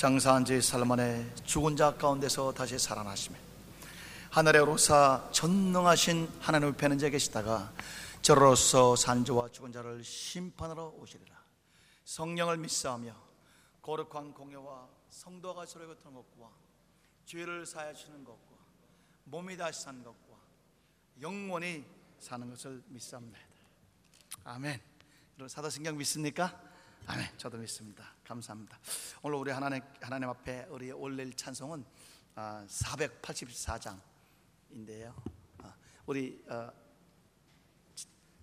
장사한 지 살만에 죽은 자 가운데서 다시 살아나시며 하늘에 오르사 전능하신 하나님의 편은자 계시다가 저로서 산조와 죽은 자를 심판하러 오시리라. 성령을 믿사하며 거룩한 공예와 성도가 서로 같은 것과 죄를 사하여 주는 것과 몸이 다시 사는 것과 영원히 사는 것을 믿사옵니다. 아멘. 사도신경 믿습니까? 아멘. 저도 믿습니다. 감사합니다. 오늘 우리 하나님 하나님 앞에 우리 올릴 찬송은 484장인데요. 아, 아, 우리 어,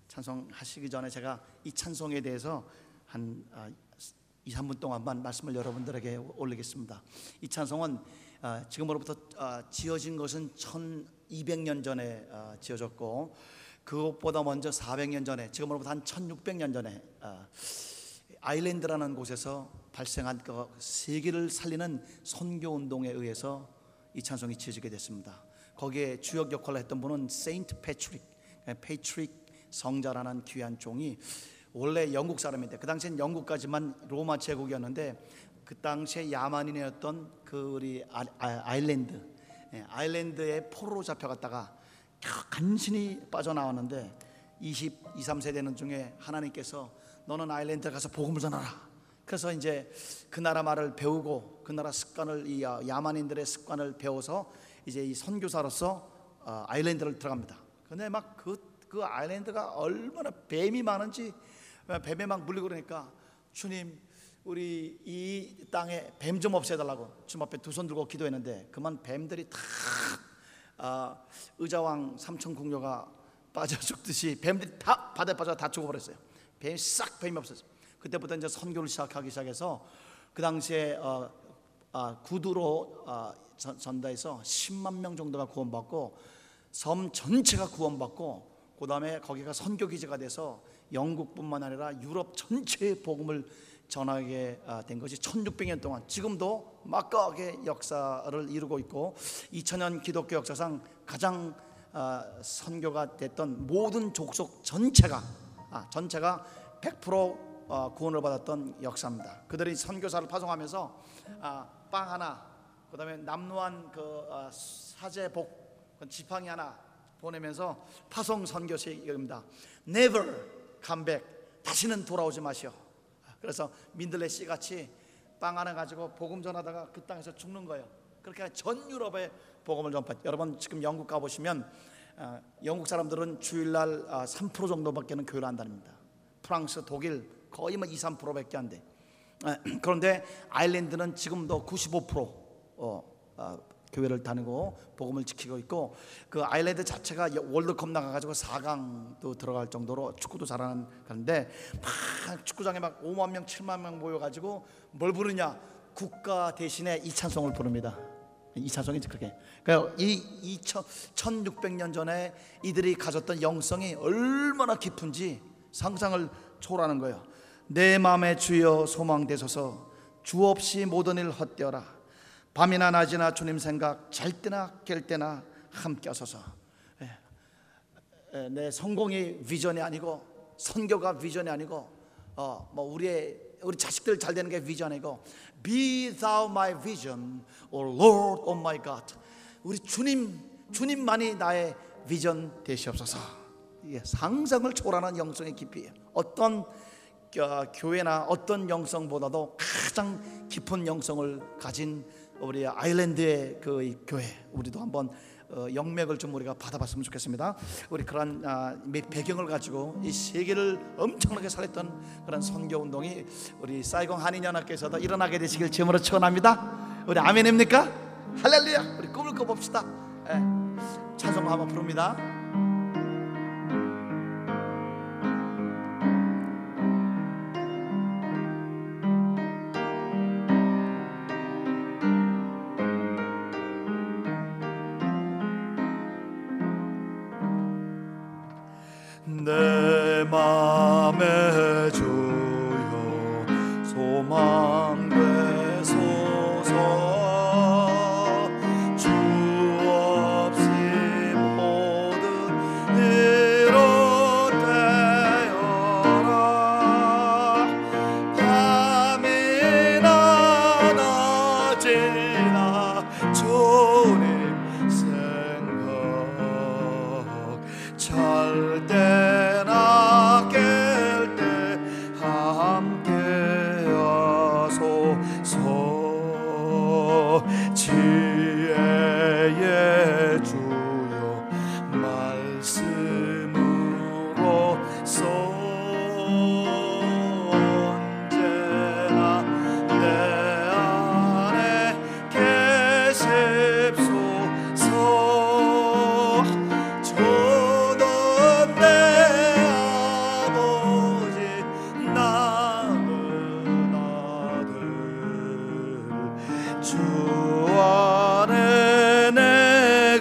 찬송 하시기 전에 제가 이 찬송에 대해서 한 2, 아, 3분 동안만 말씀을 여러분들에게 올리겠습니다. 이 찬송은 지금으로부터 지어진 것은 1200년 전에 지어졌고 그것보다 먼저 400년 전에 지금으로부터 한 1600년 전에 아일랜드라는 곳에서 발생한 그 세계를 살리는 선교 운동에 의해서 이 찬송이 지어지게 됐습니다. 거기에 주역 역할을 했던 분은 세인트 패트릭, 패트릭 성자라는 귀한 종이 원래 영국 사람인데 그 당시엔 영국까지만 로마 제국이었는데 그 당시에 야만인이었던 그 우리 아, 아일랜드 예, 아일랜드에 포로로 잡혀갔다가 간신히 빠져나왔는데 20, 2, 3세 되는 중에 하나님께서 너는 아일랜드 가서 복음을 전하라. 그래서 이제 그 나라 말을 배우고 그 나라 습관을 이 야만인들의 습관을 배워서 이제 이 선교사로서 어, 아일랜드를 들어갑니다. 근데 막그 그 아일랜드가 얼마나 뱀이 많은지 뱀에 막 물리고 그러니까 주님 우리 이 땅에 뱀 좀 없애달라고 주님 앞에 두 손 들고 기도했는데 그만 뱀들이 다 아, 의자왕 삼천 궁녀가 빠져 죽듯이 뱀들이 다 바다에 빠져 다 죽어버렸어요. 뱀이 싹 뱀이 없었어요. 그때부터 이제 선교를 시작하기 시작해서 그 당시에 어, 어, 구두로 어, 전다해서 10만 명 정도가 구원받고 섬 전체가 구원받고 그 다음에 거기가 선교 기지가 돼서 영국뿐만 아니라 유럽 전체의 복음을 전하게 아, 된 것이 1600년 동안 지금도 막강하게 역사를 이루고 있고 2000년 기독교 역사상 가장 아, 선교가 됐던 모든 족속 전체가 아, 전체가 100% 어, 구원을 받았던 역사입니다. 그들이 선교사를 파송하면서 아, 빵 하나, 그다음에 남루한 그 어, 사제복 그 지팡이 하나 보내면서 파송 선교식입니다. Never come back. 다시는 돌아오지 마시오. 그래서 민들레 씨 같이 빵 하나 가지고 복음 전하다가 그 땅에서 죽는 거예요. 그렇게 전 유럽에 복음을 전파. 여러분 지금 영국 가 보시면 어, 영국 사람들은 주일날 3% 아, 정도밖에는 교회를 안 다닙니다. 프랑스, 독일 거의 뭐 2, 3%밖에 안 돼. 아, 그런데 아일랜드는 지금도 95% 어, 어, 교회를 다니고 복음을 지키고 있고 그 아일랜드 자체가 월드컵 나가가지고 4강도 들어갈 정도로 축구도 잘하는 그런데 막 축구장에 막 5만 명, 7만 명 모여가지고 뭘 부르냐 국가 대신에 이 찬송을 부릅니다. 이 찬송이 그렇게. 그러니까 이 1600년 전에 이들이 가졌던 영성이 얼마나 깊은지 상상을 초월하는 거예요. 내 마음에 주여 소망되소서 주 없이 모든 일 헛되어라. 밤이나 낮이나 주님 생각 잘 때나 깰 때나 함께 하소서. 예. 내 성공이 비전이 아니고 선교가 비전이 아니고 어, 뭐 우리의 우리 자식들 잘 되는 게 비전이고 Be thou my vision, O Lord, O my God. 우리 주님, 주님만이 나의 비전 되시옵소서. 예, 상상을 초월하는 영성의 깊이. 어떤 어, 교회나 어떤 영성보다도 가장 깊은 영성을 가진 우리 아일랜드의 그 교회, 우리도 한번 어, 영맥을 좀 우리가 받아봤으면 좋겠습니다. 우리 그런 아, 배경을 가지고 이 세계를 엄청나게 살렸던 그런 선교 운동이 우리 사이공 한인 연합교에서도 일어나게 되시길 주으로 축원합니다. 우리 아멘입니까? 할렐루야. 우리 꿈을 꿔봅시다. 예. 찬송 한번 부릅니다.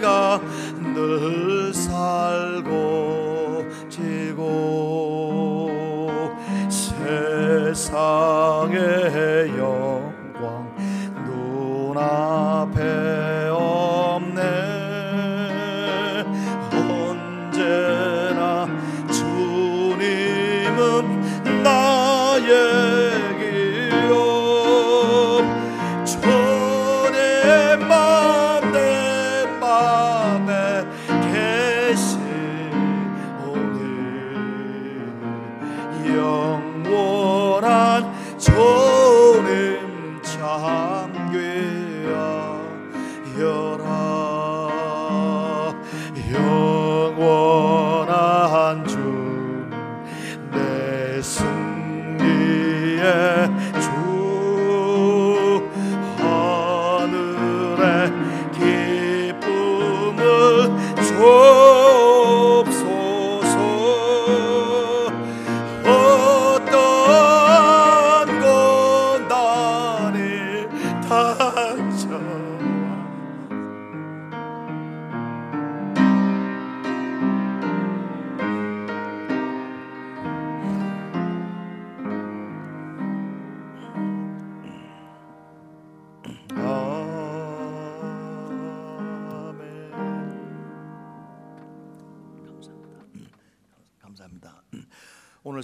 내가 늘 살고 지고 세상의 영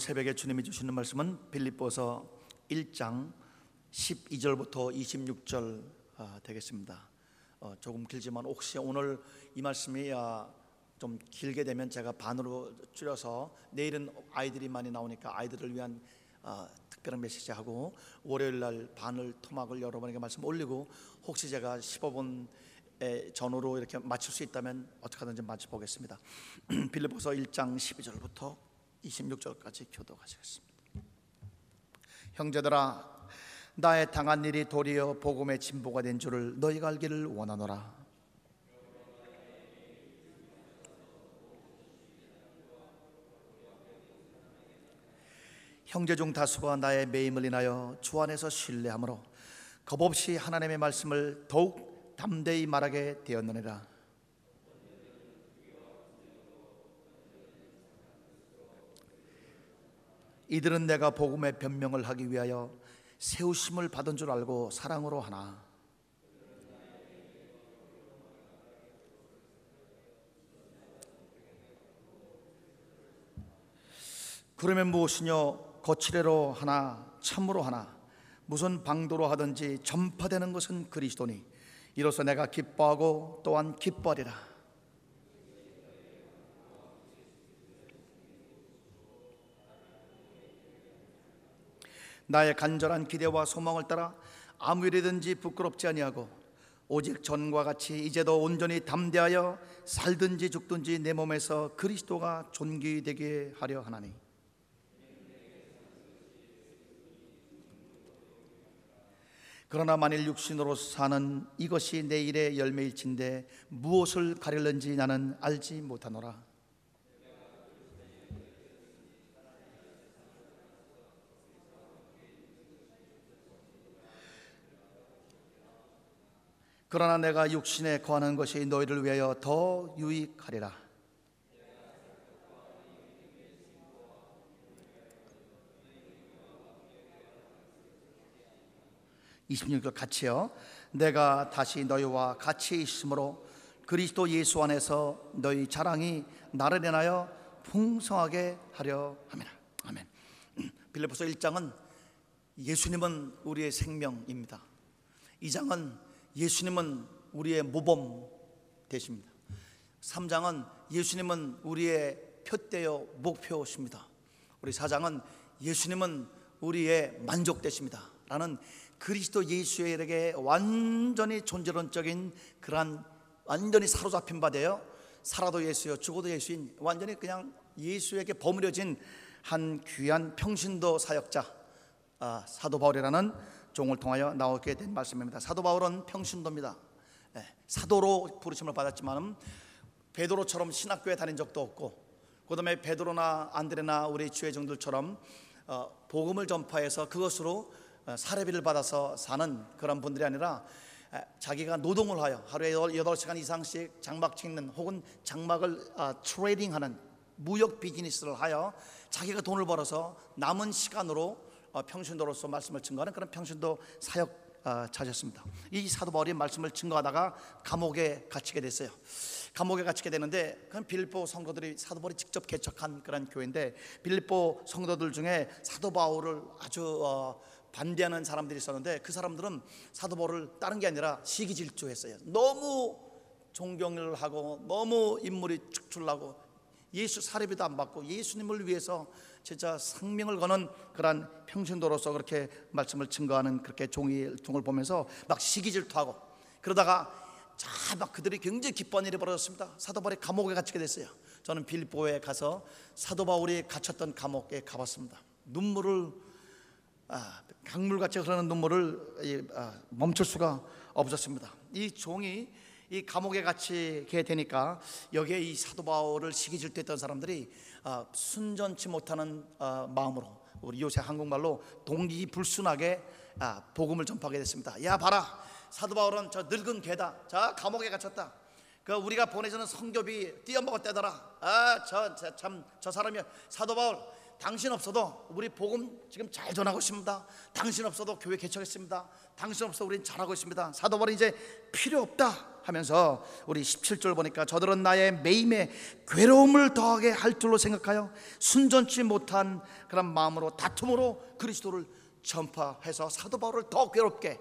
새벽에 주님이 주시는 말씀은 빌립보서 1장 12절부터 26절 아, 되겠습니다. 어, 조금 길지만 혹시 오늘 이 말씀이 아, 좀 길게 되면 제가 반으로 줄여서 내일은 아이들이 많이 나오니까 아이들을 위한 아, 특별한 메시지 하고 월요일 날 반을 토막을 여러분에게 말씀 올리고 혹시 제가 15분 전후로 이렇게 맞출 수 있다면 어떻게 하든지 맞춰 보겠습니다. 빌립보서 1장 12절부터 26절까지 교도하시겠습니다. 형제들아 나의 당한 일이 도리어 복음의 진보가 된 줄을 너희가 알기를 원하노라. 형제 중 다수가 나의 매임을 인하여 주 안에서 신뢰함으로 겁없이 하나님의 말씀을 더욱 담대히 말하게 되었느니라. 이들은 내가 복음의 변명을 하기 위하여 세우심을 받은 줄 알고 사랑으로 하나? 그러면 무엇이뇨? 거칠애로 하나? 참으로 하나? 무슨 방도로 하든지 전파되는 것은 그리스도니 이로써 내가 기뻐하고 또한 기뻐하리라 나의 간절한 기대와 소망을 따라 아무 일이든지 부끄럽지 아니하고 오직 전과 같이 이제도 온전히 담대하여 살든지 죽든지 내 몸에서 그리스도가 존귀되게 하려 하나니. 그러나 만일 육신으로 사는 이것이 내 일의 열매일진데 무엇을 가릴는지 나는 알지 못하노라 그러나 내가 육신에 거하는 것이 너희를 위하여 더 유익하리라. 26절 같이요. 내가 다시 너희와 같이 있으므로 그리스도 예수 안에서 너희 자랑이 나를 인하여 풍성하게 하려 함이라. 아멘. 빌립보서 1장은 예수님은 우리의 생명입니다. 2장은 예수님은 우리의 모범 되십니다. 3장은 예수님은 우리의 표대요 목표십니다. 우리 4장은 예수님은 우리의 만족 되십니다. 라는 그리스도 예수에게 완전히 존재론적인 그러한 완전히 사로잡힌 바 되어 살아도 예수요 죽어도 예수인 완전히 그냥 예수에게 버무려진 한 귀한 평신도 사역자 아, 사도 바울이라는 종을 통하여 나오게 된 말씀입니다. 사도 바울은 평신도입니다. 예, 사도로 부르심을 받았지만 베드로처럼 신학교에 다닌 적도 없고 그다음에 베드로나 안드레나 우리 주의 종들처럼 어, 복음을 전파해서 그것으로 어, 사례비를 받아서 사는 그런 분들이 아니라 에, 자기가 노동을 하여 하루에 8시간 이상씩 장막 찍는 혹은 장막을 아, 트레이딩하는 무역 비즈니스를 하여 자기가 돈을 벌어서 남은 시간으로 어, 평신도로서 말씀을 증거하는 그런 평신도 사역 어, 찾았습니다. 이 사도 바울이 말씀을 증거하다가 감옥에 갇히게 됐어요. 감옥에 갇히게 되는데 그건 빌립보 성도들이 사도 바울이 직접 개척한 그런 교회인데 빌립보 성도들 중에 사도 바울을 아주 어, 반대하는 사람들이 있었는데 그 사람들은 사도 바울을 다른 게 아니라 시기 질투했어요. 너무 존경을 하고 너무 인물이 축출나고 예수 사례비도 안 받고 예수님을 위해서 진짜 생명을 거는 그러한 평신도로서 그렇게 말씀을 증거하는 그렇게 종이 종을 보면서 막 시기 질투 하고 그러다가 자막 그들이 굉장히 기뻐한 일이 벌어졌습니다. 사도 바울이 감옥에 갇히게 됐어요. 저는 빌립보에 가서 사도 바울이 갇혔던 감옥에 가봤습니다. 눈물을 아, 강물같이 흐르는 눈물을 이, 아, 멈출 수가 없었습니다. 이 종이 이 감옥에 갇히게 되니까 여기에 이 사도 바울을 시기 질투했던 사람들이 아, 순전치 못하는 아, 마음으로 우리 요새 한국말로 동기 불순하게 아, 복음을 전파하게 됐습니다. 야 봐라 사도 바울은 저 늙은 개다. 자 감옥에 갇혔다. 그 우리가 보내주는 성교비 띄어먹었대더라. 아저 참 저 사람이 사도 바울 당신 없어도 우리 복음 지금 잘 전하고 있습니다. 당신 없어도 교회 개척했습니다. 당신 없어 우리는 잘하고 있습니다. 사도 바울이 이제 필요 없다 하면서 우리 17절 보니까 저들은 나의 매임에 괴로움을 더하게 할 줄로 생각하여 순전치 못한 그런 마음으로 다툼으로 그리스도를 전파해서 사도 바울을 더 괴롭게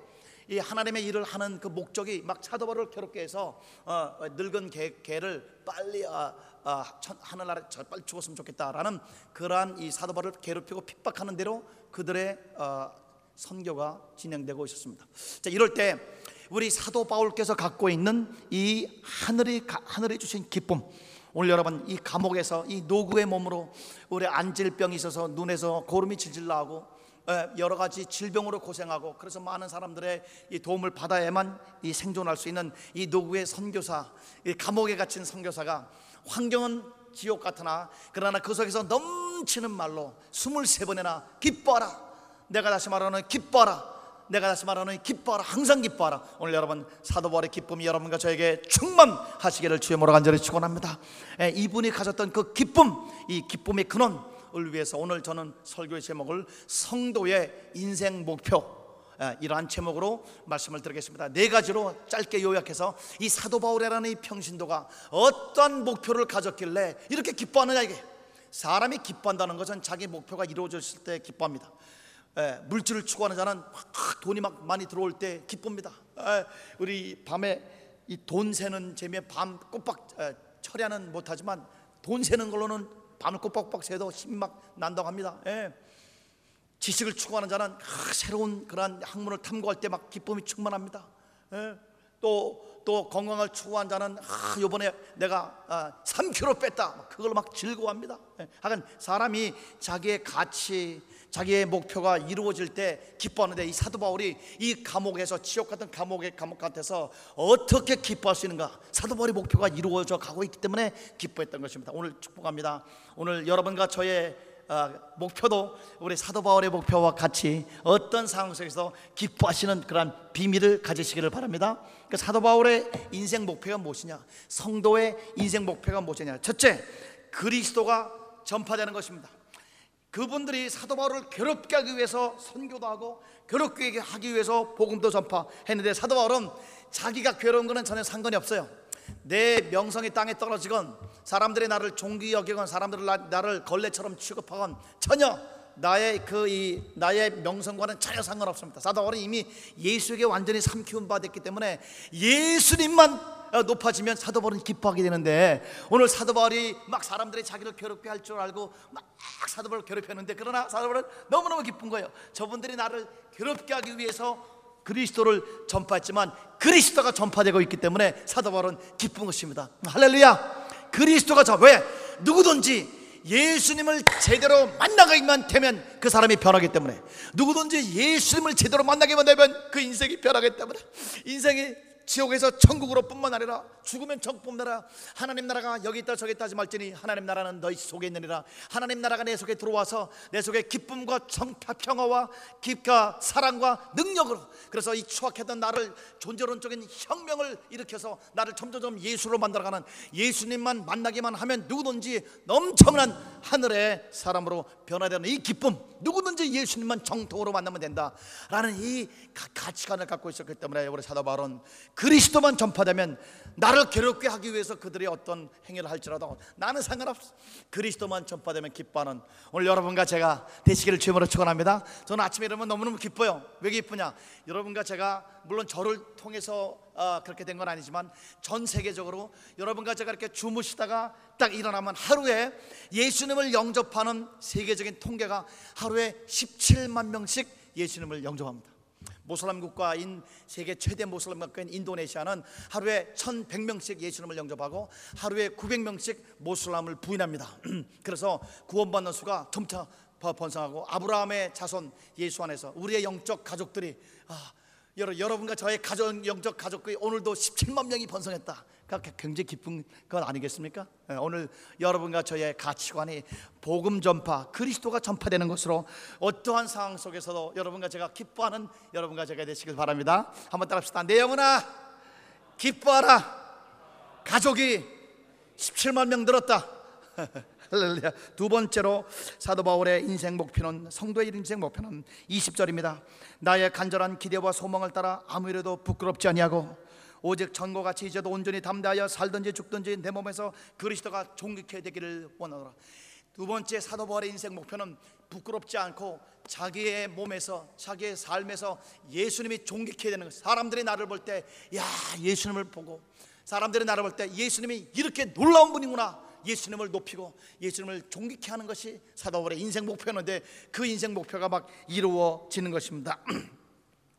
이 하나님의 일을 하는 그 목적이 막 사도 바울을 괴롭게 해서 어, 어, 늙은 개, 개를 빨리 어, 어, 천- 하늘나라에 저 빨리 죽었으면 좋겠다라는 그러한 이 사도 바울을 괴롭히고 핍박하는 대로 그들의 어, 선교가 진행되고 있었습니다. 자 이럴 때 우리 사도 바울께서 갖고 있는 이 하늘이 가- 하늘이 주신 기쁨. 오늘 여러분 이 감옥에서 이 노구의 몸으로 우리 안질병이 있어서 눈에서 고름이 질질 나고 예, 여러 가지 질병으로 고생하고 그래서 많은 사람들의 이 도움을 받아야만 이 생존할 수 있는 이 노구의 선교사, 이 감옥에 갇힌 선교사가 환경은 지옥 같으나 그러나 그 속에서 넘치는 말로 23번이나 기뻐하라. 내가 다시 말하는 기뻐하라. 내가 다시 말하는 기뻐하라. 항상 기뻐하라. 오늘 여러분 사도 바울의 기쁨이 여러분과 저에게 충만하시기를 주의 모로 간절히 축원합니다. 예, 이분이 가졌던 그 기쁨, 이 기쁨의 근원 을 위해서 오늘 저는 설교의 제목을 성도의 인생 목표 예, 이러한 제목으로 말씀을 드리겠습니다. 네 가지로 짧게 요약해서 이 사도 바울이라는 이 평신도가 어떠한 목표를 가졌길래 이렇게 기뻐하느냐 이게 사람이 기뻐한다는 것은 자기 목표가 이루어졌을 때 기뻐합니다. 예, 물질을 추구하는 자는 막 돈이 막 많이 들어올 때 기쁩니다. 예, 우리 밤에 이 돈 세는 재미에 밤 꼬박 예, 철야는 못하지만 돈 세는 걸로는 밤을 꼬박꼬박 새도 힘이 막 난다고 합니다. 예. 지식을 추구하는 자는 아, 새로운 그러한 학문을 탐구할 때 막 기쁨이 충만합니다. 예. 또, 또 건강을 추구한 자는 아, 요번에 내가 아, 3kg 뺐다. 막 그걸 막 즐거워합니다. 예. 하여간 사람이 자기의 가치, 자기의 목표가 이루어질 때 기뻐하는데 이 사도 바울이 이 감옥에서 지옥 같은 감옥의 감옥 같아서 어떻게 기뻐할 수 있는가? 사도 바울의 목표가 이루어져 가고 있기 때문에 기뻐했던 것입니다. 오늘 축복합니다. 오늘 여러분과 저의 아, 목표도 우리 사도 바울의 목표와 같이 어떤 상황 속에서 기뻐하시는 그런 비밀을 가지시기를 바랍니다. 그 사도 바울의 인생 목표가 무엇이냐? 성도의 인생 목표가 무엇이냐? 첫째, 그리스도가 전파되는 것입니다. 그분들이 사도 바울을 괴롭게 하기 위해서 선교도 하고 괴롭게 하기 위해서 복음도 전파했는데 사도 바울은 자기가 괴로운 것은 전혀 상관이 없어요. 내 명성이 땅에 떨어지건 사람들이 나를 종기 여기건 사람들이 나- 나를 걸레처럼 취급하건 전혀 나의 그 이 나의 명성과는 전혀 상관없습니다. 사도 바울은 이미 예수에게 완전히 삼키운 바 됐기 때문에 예수님만 어, 높아지면 사도 바울은 기뻐하게 되는데 오늘 사도 바울이 막 사람들이 자기를 괴롭게 할 줄 알고 막 사도 바울을 괴롭혔는데 그러나 사도 바울은 너무너무 기쁜 거예요. 저분들이 나를 괴롭게 하기 위해서 그리스도를 전파했지만 그리스도가 전파되고 있기 때문에 사도 바울은 기쁜 것입니다. 할렐루야. 그리스도가 전 왜? 누구든지 예수님을 제대로 만나기만 되면 그 사람이 변하기 때문에. 누구든지 예수님을 제대로 만나기만 되면 그 인생이 변하기 때문에. 인생이 지옥에서 천국으로 아니라 죽으면 천국뿐만 아니라. 하나님 나라가 여기 있다 저기 있다 하지 말지니 하나님 나라는 너희 속에 있느니라. 하나님 나라가 내 속에 들어와서 내 속에 기쁨과 평화와 기과 사랑과 능력으로 그래서 이 추악했던 나를 존재론적인 혁명을 일으켜서 나를 점점점 예수로 만들어가는 예수님만 만나기만 하면 누구든지 넘쳐난 하늘의 사람으로 변화되는 이 기쁨 누구든지 예수님만 정통으로 만나면 된다라는 이 가- 가치관을 갖고 있었기 때문에 우리 사도 바울은 그리스도만 전파되면 나를 괴롭게 하기 위해서 그들이 어떤 행위를 할지라도 나는 상관없어. 그리스도만 전파되면 기뻐하는. 오늘 여러분과 제가 되시기를 주님으로 축원합니다. 저는 아침에 일어나면 너무너무 기뻐요. 왜 기쁘냐? 여러분과 제가 물론 저를 통해서 어, 그렇게 된 건 아니지만 전 세계적으로 여러분과 제가 이렇게 주무시다가 딱 일어나면 하루에 예수님을 영접하는 세계적인 통계가 하루에 17만 명씩 예수님을 영접합니다. 모슬람 국가인 세계 최대 모슬람 국가인 인도네시아는 하루에 1,100명씩 예수님을 영접하고 하루에 900명씩 모슬람을 부인합니다. 그래서 구원받는 수가 점차 번성하고 아브라함의 자손 예수 안에서 우리의 영적 가족들이 아, 여러, 여러분과 저의 가족 영적 가족들이 오늘도 17만 명이 번성했다. 굉장히 기쁜 건 아니겠습니까? 예, 오늘 여러분과 저의 가치관이 복음 전파, 그리스도가 전파되는 것으로 어떠한 상황 속에서도 여러분과 제가 기뻐하는 여러분과 제가 되시길 바랍니다. 한번 따라합시다. 내 영혼아 기뻐하라. 가족이 17만 명 늘었다. 할렐루야. 두 번째로 사도 바울의 인생 목표는 성도의 인생 목표는 20절입니다. 나의 간절한 기대와 소망을 따라 아무 일에도 부끄럽지 아니하고 오직 전과 같이 이제도 온전히 담대하여 살든지 죽든지 내 몸에서 그리스도가 존귀케 되기를 원하노라. 두 번째 사도 바울의 인생 목표는 부끄럽지 않고 자기의 몸에서 자기의 삶에서 예수님이 존귀케 되는 것. 사람들이 나를 볼 때 야 예수님을 보고 사람들이 나를 볼 때 예수님이 이렇게 놀라운 분이구나. 예수님을 높이고 예수님을 존귀케 하는 것이 사도 바울의 인생 목표였는데 그 인생 목표가 막 이루어지는 것입니다.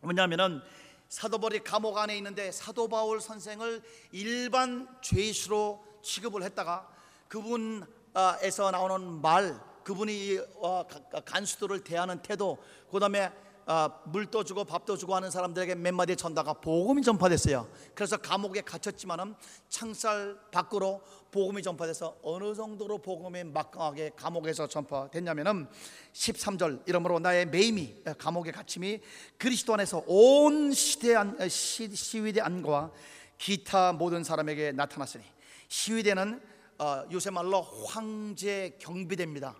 뭐냐면은 사도 바울이 감옥 안에 있는데 사도 바울 선생을 일반 죄수로 취급을 했다가 그분에서 나오는 말, 그분이 어, 가- 간수들을 대하는 태도, 그 다음에 아, 물도 주고 밥도 주고 하는 사람들에게 몇 마디 전다가 복음이 전파됐어요. 그래서 감옥에 갇혔지만은 창살 밖으로 복음이 전파돼서 어느 정도로 복음이 막강하게 감옥에서 전파됐냐면은 13절 이러므로 나의 매임이 감옥의 갇힘이 그리스도 안에서 온 시대 안, 어, 시, 시위대 안과 기타 모든 사람에게 나타났으니 시위대는 어, 요새 말로 황제 경비대입니다.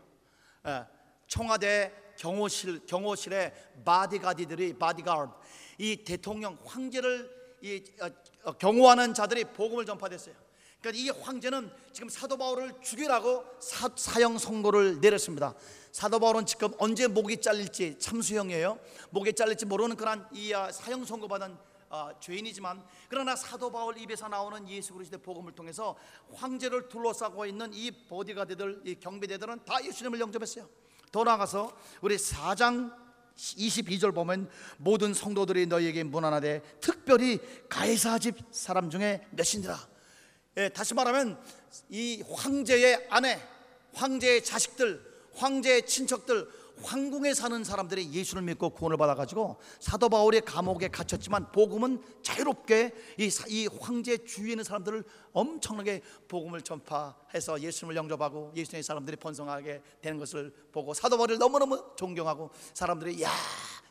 예, 청와대 경호실 경호실에 보디가드들이 보디가드 이 대통령 황제를 이 어, 어, 경호하는 자들이 복음을 전파됐어요. 그러니까 이 황제는 지금 사도 바울을 죽이라고 사, 사형 선고를 내렸습니다. 사도 바울은 지금 언제 목이 잘릴지 참수형이에요. 목이 잘릴지 모르는 그런 이 아, 사형 선고 받은 아, 죄인이지만 그러나 사도 바울 입에서 나오는 예수 그리스도의 복음을 통해서 황제를 둘러싸고 있는 이 보디가드들, 이 경비대들은 다 예수님을 영접했어요. 더 나아가서 우리 4장 22절 보면 모든 성도들이 너희에게 문안하되 특별히 가이사 집 사람 중에 몇이니라. 예, 다시 말하면 이 황제의 아내, 황제의 자식들, 황제의 친척들, 황궁에 사는 사람들이 예수를 믿고 구원을 받아가지고 사도 바울의 감옥에 갇혔지만 복음은 자유롭게 이, 사- 이 황제 주위에 있는 사람들을 엄청나게 복음을 전파해서 예수님을 영접하고 예수님의 사람들이 번성하게 되는 것을 보고 사도 바울을 너무너무 존경하고 사람들이 야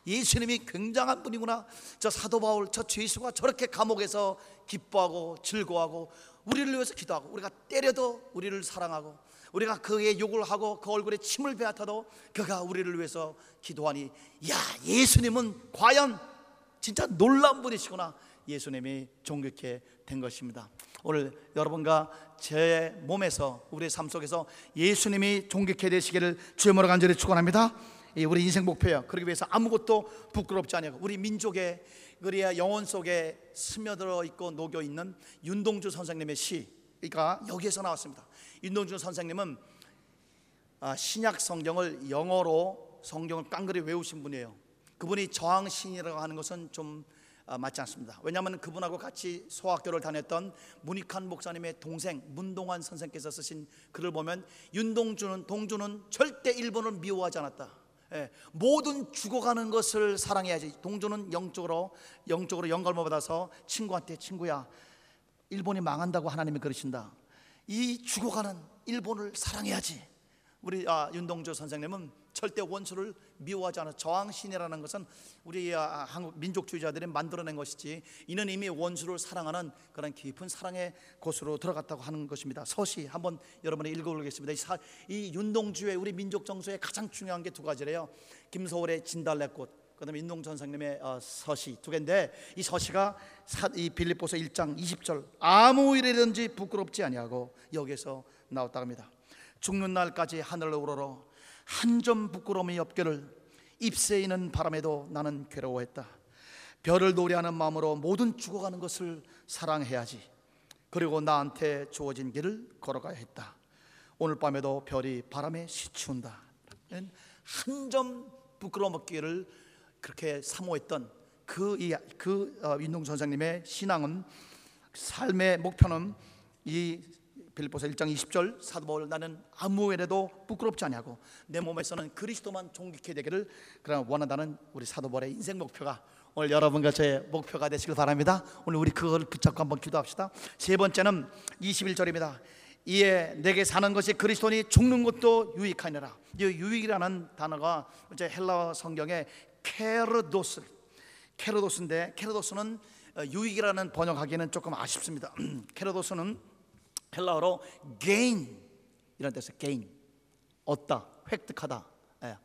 예수님이 굉장한 분이구나. 저 사도 바울 저 죄수가 저렇게 감옥에서 기뻐하고 즐거워하고 우리를 위해서 기도하고 우리가 때려도 우리를 사랑하고 우리가 그의 욕을 하고 그 얼굴에 침을 베앗아도 그가 우리를 위해서 기도하니 야 예수님은 과연 진짜 놀라운 분이시구나 예수님이 존귀케 된 것입니다. 오늘 여러분과 제 몸에서 우리의 삶 속에서 예수님이 존귀케 되시기를 주의 간절히 축원합니다. 이 우리 인생 목표예요. 그러기 위해서 아무것도 부끄럽지 않아요. 우리 민족의 우리의 영혼 속에 스며들어 있고 녹여 있는 윤동주 선생님의 시 가 여기에서 나왔습니다. 윤동주 선생님은 아, 신약 성경을 영어로 성경을 깡그리 외우신 분이에요. 그분이 저항신이라고 하는 것은 좀 아, 맞지 않습니다. 왜냐하면 그분하고 같이 소학교를 다녔던 문익환 목사님의 동생 문동환 선생께서 쓰신 글을 보면 윤동주는 동주는 절대 일본을 미워하지 않았다. 예, 모든 죽어가는 것을 사랑해야지. 동주는 영적으로 영적으로 영감을 받아서 친구한테 친구야 일본이 망한다고 하나님이 그러신다. 이 죽어가는 일본을 사랑해야지. 우리 아, 윤동주 선생님은 절대 원수를 미워하지 않아 저항신이라는 것은 우리 아, 한국 민족주의자들이 만들어낸 것이지 이는 이미 원수를 사랑하는 그런 깊은 사랑의 곳으로 들어갔다고 하는 것입니다. 서시 한번 여러분이 읽어보겠습니다. 이, 사, 이 윤동주의 우리 민족 정서에 가장 중요한 게 두 가지래요. 김소월의 진달래꽃 그다음에 인동 선생님의 어, 서시 두 개인데 이 서시가 사, 이 빌립보서 1장 20절 아무 일이든지 부끄럽지 아니하고 여기서 나왔다 합니다. 죽는 날까지 하늘로 우러러 한 점 부끄러움이 없기를 잎새 있는 바람에도 나는 괴로워했다. 별을 노래하는 마음으로 모든 죽어가는 것을 사랑해야지. 그리고 나한테 주어진 길을 걸어가야 했다. 오늘 밤에도 별이 바람에 시춘다. 한 점 부끄러움 없기를 그렇게 사모했던 그이그 그, 어, 윤동 선생님의 신앙은 삶의 목표는 이 빌립보서 1장 20절 사도 바울 나는 아무 일에도 부끄럽지 않냐고 내 몸에서는 그리스도만 존귀케 되기를 그런 원한다는 우리 사도 바울의 인생 목표가 오늘 여러분과 저의 목표가 되시길 바랍니다. 오늘 우리 그걸 붙잡고 한번 기도합시다. 세 번째는 21절입니다. 이에 내게 사는 것이 그리스도니 죽는 것도 유익하니라. 이 유익이라는 단어가 이제 헬라 성경에 케르도스 케르도스인데 케르도스는 유익이라는 번역하기는 조금 아쉽습니다. 케르도스는 헬라어로 gain 이런 뜻의 gain 얻다 획득하다 예.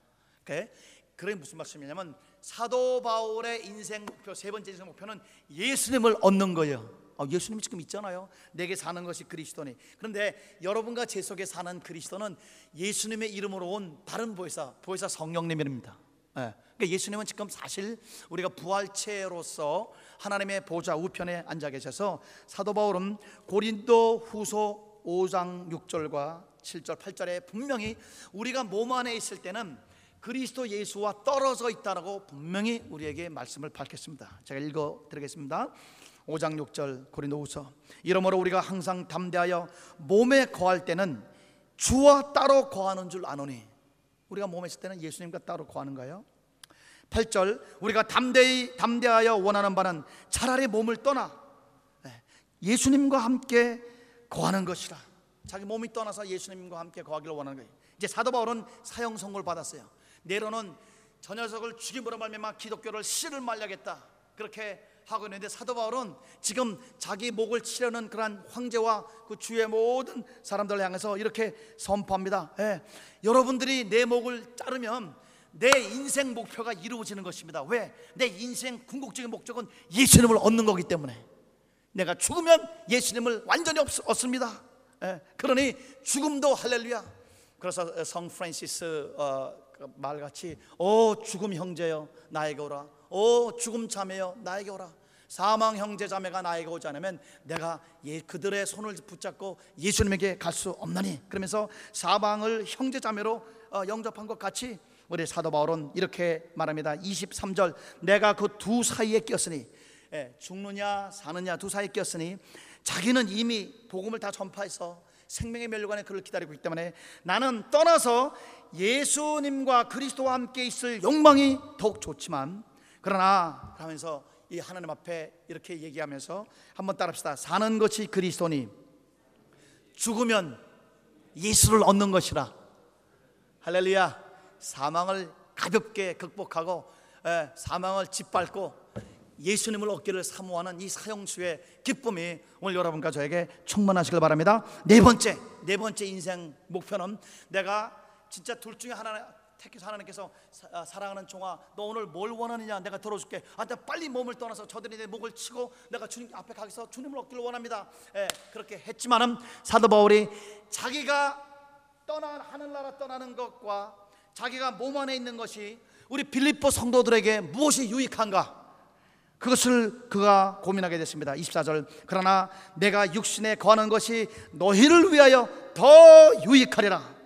그게 그게 무슨 말씀이냐면 사도 바울의 인생 목표 세 번째 인생 목표는 예수님을 얻는 거예요. 아, 예수님이 지금 있잖아요. 내게 사는 것이 그리스도니. 그런데 여러분과 제 속에 사는 그리스도는 예수님의 이름으로 온 다른 보혜사, 보혜사 성령님입니다. 예. 그러니까 예수님은 지금 사실 우리가 부활체로서 하나님의 보좌 우편에 앉아 계셔서 사도 바울은 고린도 후소 5장 6절과 7절 8절에 분명히 우리가 몸 안에 있을 때는 그리스도 예수와 떨어져 있다라고 분명히 우리에게 말씀을 밝혔습니다. 제가 읽어 드리겠습니다. 5장 6절 고린도후서 이러므로 우리가 항상 담대하여 몸에 거할 때는 주와 따로 거하는 줄 아노니 우리가 몸에 있을 때는 예수님과 따로 거하는가요? 8절 우리가 담대히 담대하여 원하는 바는 차라리 몸을 떠나 예, 예수님과 함께 거하는 것이라. 자기 몸이 떠나서 예수님과 함께 거하기를 원하는 거예요. 이제 사도 바울은 사형 선고를 받았어요. 내로는 저 녀석을 죽임으로 말미암아 기독교를 씨를 말려겠다. 그렇게 하고 있는데 사도 바울은 지금 자기 목을 치려는 그러한 황제와 그 주의 모든 사람들을 향해서 이렇게 선포합니다. 예, 여러분들이 내 목을 자르면 내 인생 목표가 이루어지는 것입니다. 왜? 내 인생 궁극적인 목적은 예수님을 얻는 거기 때문에 내가 죽으면 예수님을 완전히 없, 얻습니다. 예, 그러니 죽음도 할렐루야. 그래서 성 프란시스 어, 그 말같이 오 죽음 형제여 나에게 오라. 오 죽음 자매여 나에게 오라. 사망 형제 자매가 나에게 오지 않으면 내가 예, 그들의 손을 붙잡고 예수님에게 갈 수 없나니 그러면서 사방을 형제 자매로 어, 영접한 것 같이 우리 사도 바울은 이렇게 말합니다. 23절 내가 그 두 사이에 꼈으니 예, 죽느냐 사느냐 두 사이에 꼈으니 자기는 이미 복음을 다 전파해서 생명의 멸류관에 그를 기다리고 있기 때문에 나는 떠나서 예수님과 그리스도와 함께 있을 욕망이 더욱 좋지만 그러나 하면서 이 하나님 앞에 이렇게 얘기하면서 한번 따라합시다. 사는 것이 그리스도니 죽으면 예수를 얻는 것이라. 할렐루야. 사망을 가볍게 극복하고 예, 사망을 짓밟고 예수님을 얻기를 사모하는 이 사형수의 기쁨이 오늘 여러분과 저에게 충만하시길 바랍니다. 네 번째, 네 번째 인생 목표는 내가 진짜 둘 중에 하나 택해서 하나님께서 사, 아, 사랑하는 종아 너 오늘 뭘 원하느냐 내가 들어줄게 아, 나 빨리 몸을 떠나서 저들이 내 목을 치고 내가 주님 앞에 가서 주님을 얻기를 원합니다 예, 그렇게 했지만은 사도 바울이 자기가 떠난 하늘나라 떠나는 것과 자기가 몸 안에 있는 것이 우리 빌립보 성도들에게 무엇이 유익한가 그것을 그가 고민하게 됐습니다. 24절. 그러나 내가 육신에 거하는 것이 너희를 위하여 더 유익하리라.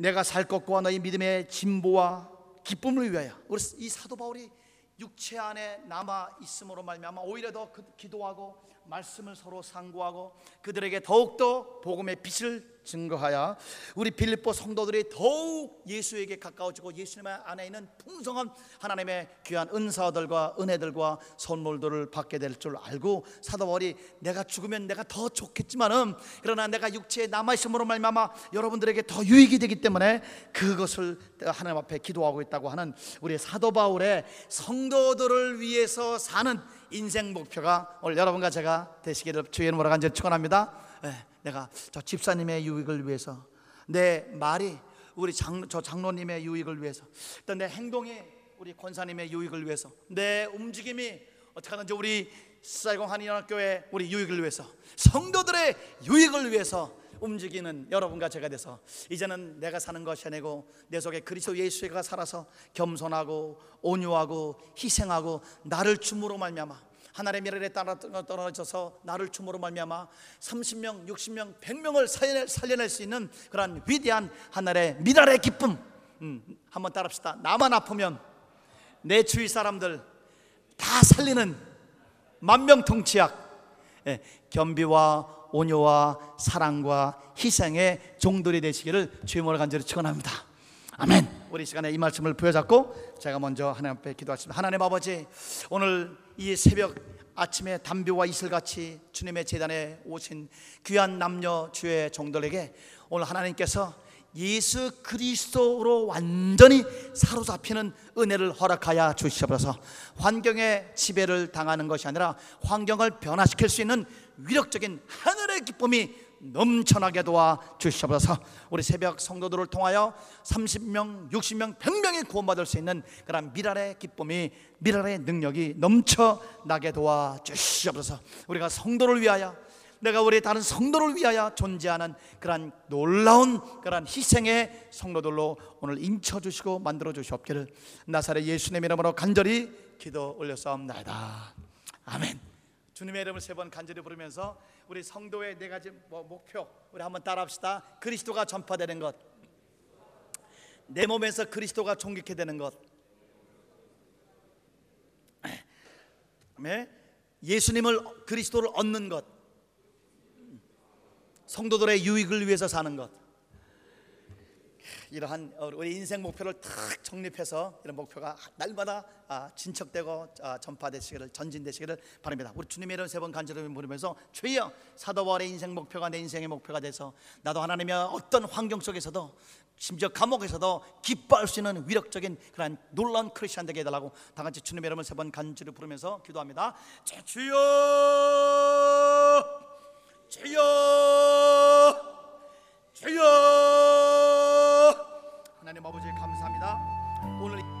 음. 내가 살 것과 너희 믿음의 진보와 기쁨을 위하여. 우리 이 사도 바울이 육체 안에 남아 있음으로 말미암아 오히려 더 그- 기도하고 말씀을 서로 상고하고 그들에게 더욱 더 복음의 빛을 증거하여 우리 빌립보 성도들이 더욱 예수에게 가까워지고 예수님 안에 있는 풍성한 하나님의 귀한 은사들과 은혜들과 선물들을 받게 될 줄 알고 사도 바울이 내가 죽으면 내가 더 좋겠지만은 그러나 내가 육체에 남아 있음으로 말미암아 여러분들에게 더 유익이 되기 때문에 그것을 하나님 앞에 기도하고 있다고 하는 우리 사도 바울의 성도들을 위해서 사는 인생 목표가 오늘 여러분과 제가 되시기를 주의 이름으로 간절히 축원합니다. 예, 내가 저 집사님의 유익을 위해서 내 말이 우리 장, 저 장로님의 유익을 위해서 또내 행동이 우리 권사님의 유익을 위해서 내 움직임이 어떻게 하든지 우리 사이공 한인연합교회 우리 유익을 위해서 성도들의 유익을 위해서 움직이는 여러분과 제가 돼서 이제는 내가 사는 것이 아니고 내 속에 그리스도 예수가 살아서 겸손하고 온유하고 희생하고 나를 줌으로 말미암아 하나님의 미래에 따라 떨어져서 나를 줌으로 말미암아 30명, 60명, 100명을 살려낼, 살려낼 수 있는 그러한 위대한 하늘의 미랄의 기쁨 음, 한번 따라합시다 나만 아프면 내 주위 사람들 다 살리는 만병통치약 예, 겸비와 온유와 사랑과 희생의 종들이 되시기를 주님으로 간절히 축원합니다. 아멘. 우리 이 시간에 이 말씀을 부여잡고 제가 먼저 하나님 앞에 기도하겠습니다. 하나님 아버지 오늘 이 새벽 아침에 담비와 이슬같이 주님의 재단에 오신 귀한 남녀 주의 종들에게 오늘 하나님께서 예수 그리스도로 완전히 사로잡히는 은혜를 허락하여 주시옵소서. 환경에 지배를 당하는 것이 아니라 환경을 변화시킬 수 있는 위력적인 하늘의 기쁨이 넘쳐나게 도와 주시옵소서. 우리 새벽 성도들을 통하여 30명, 60명, 100명이 구원받을 수 있는 그런 미랄의 기쁨이 미랄의 능력이 넘쳐나게 도와 주시옵소서. 우리가 성도를 위하여 내가 우리 다른 성도를 위하여 존재하는 그러한 놀라운 그러한 희생의 성도들로 오늘 인쳐 주시고 만들어 주시옵기를 나사렛 예수님 이름으로 간절히 기도 올렸사옵나이다. 아멘. 주님의 이름을 세 번 간절히 부르면서 우리 성도의 네 가지 뭐 목표 우리 한번 따라합시다. 그리스도가 전파되는 것, 내 몸에서 그리스도가 존귀케 되는 것, 예수님을 그리스도를 얻는 것, 성도들의 유익을 위해서 사는 것. 이러한 어, 우리 인생 목표를 탁 정립해서 이런 목표가 날마다 아, 진척되고 아, 전파되시기를 전진되시기를 바랍니다. 우리 주님의 이름 세번 간절히 부르면서 주여 사도 바울의 인생 목표가 내 인생의 목표가 돼서 나도 하나님의 어떤 환경 속에서도 심지어 감옥에서도 기뻐할 수 있는 위력적인 그런 놀라운 크리스천 되게 해달라고 다 같이 주님의 이름을 세 번 간절히 부르면서 기도합니다. 자, 주여 주여 아버지 감사합니다. 오늘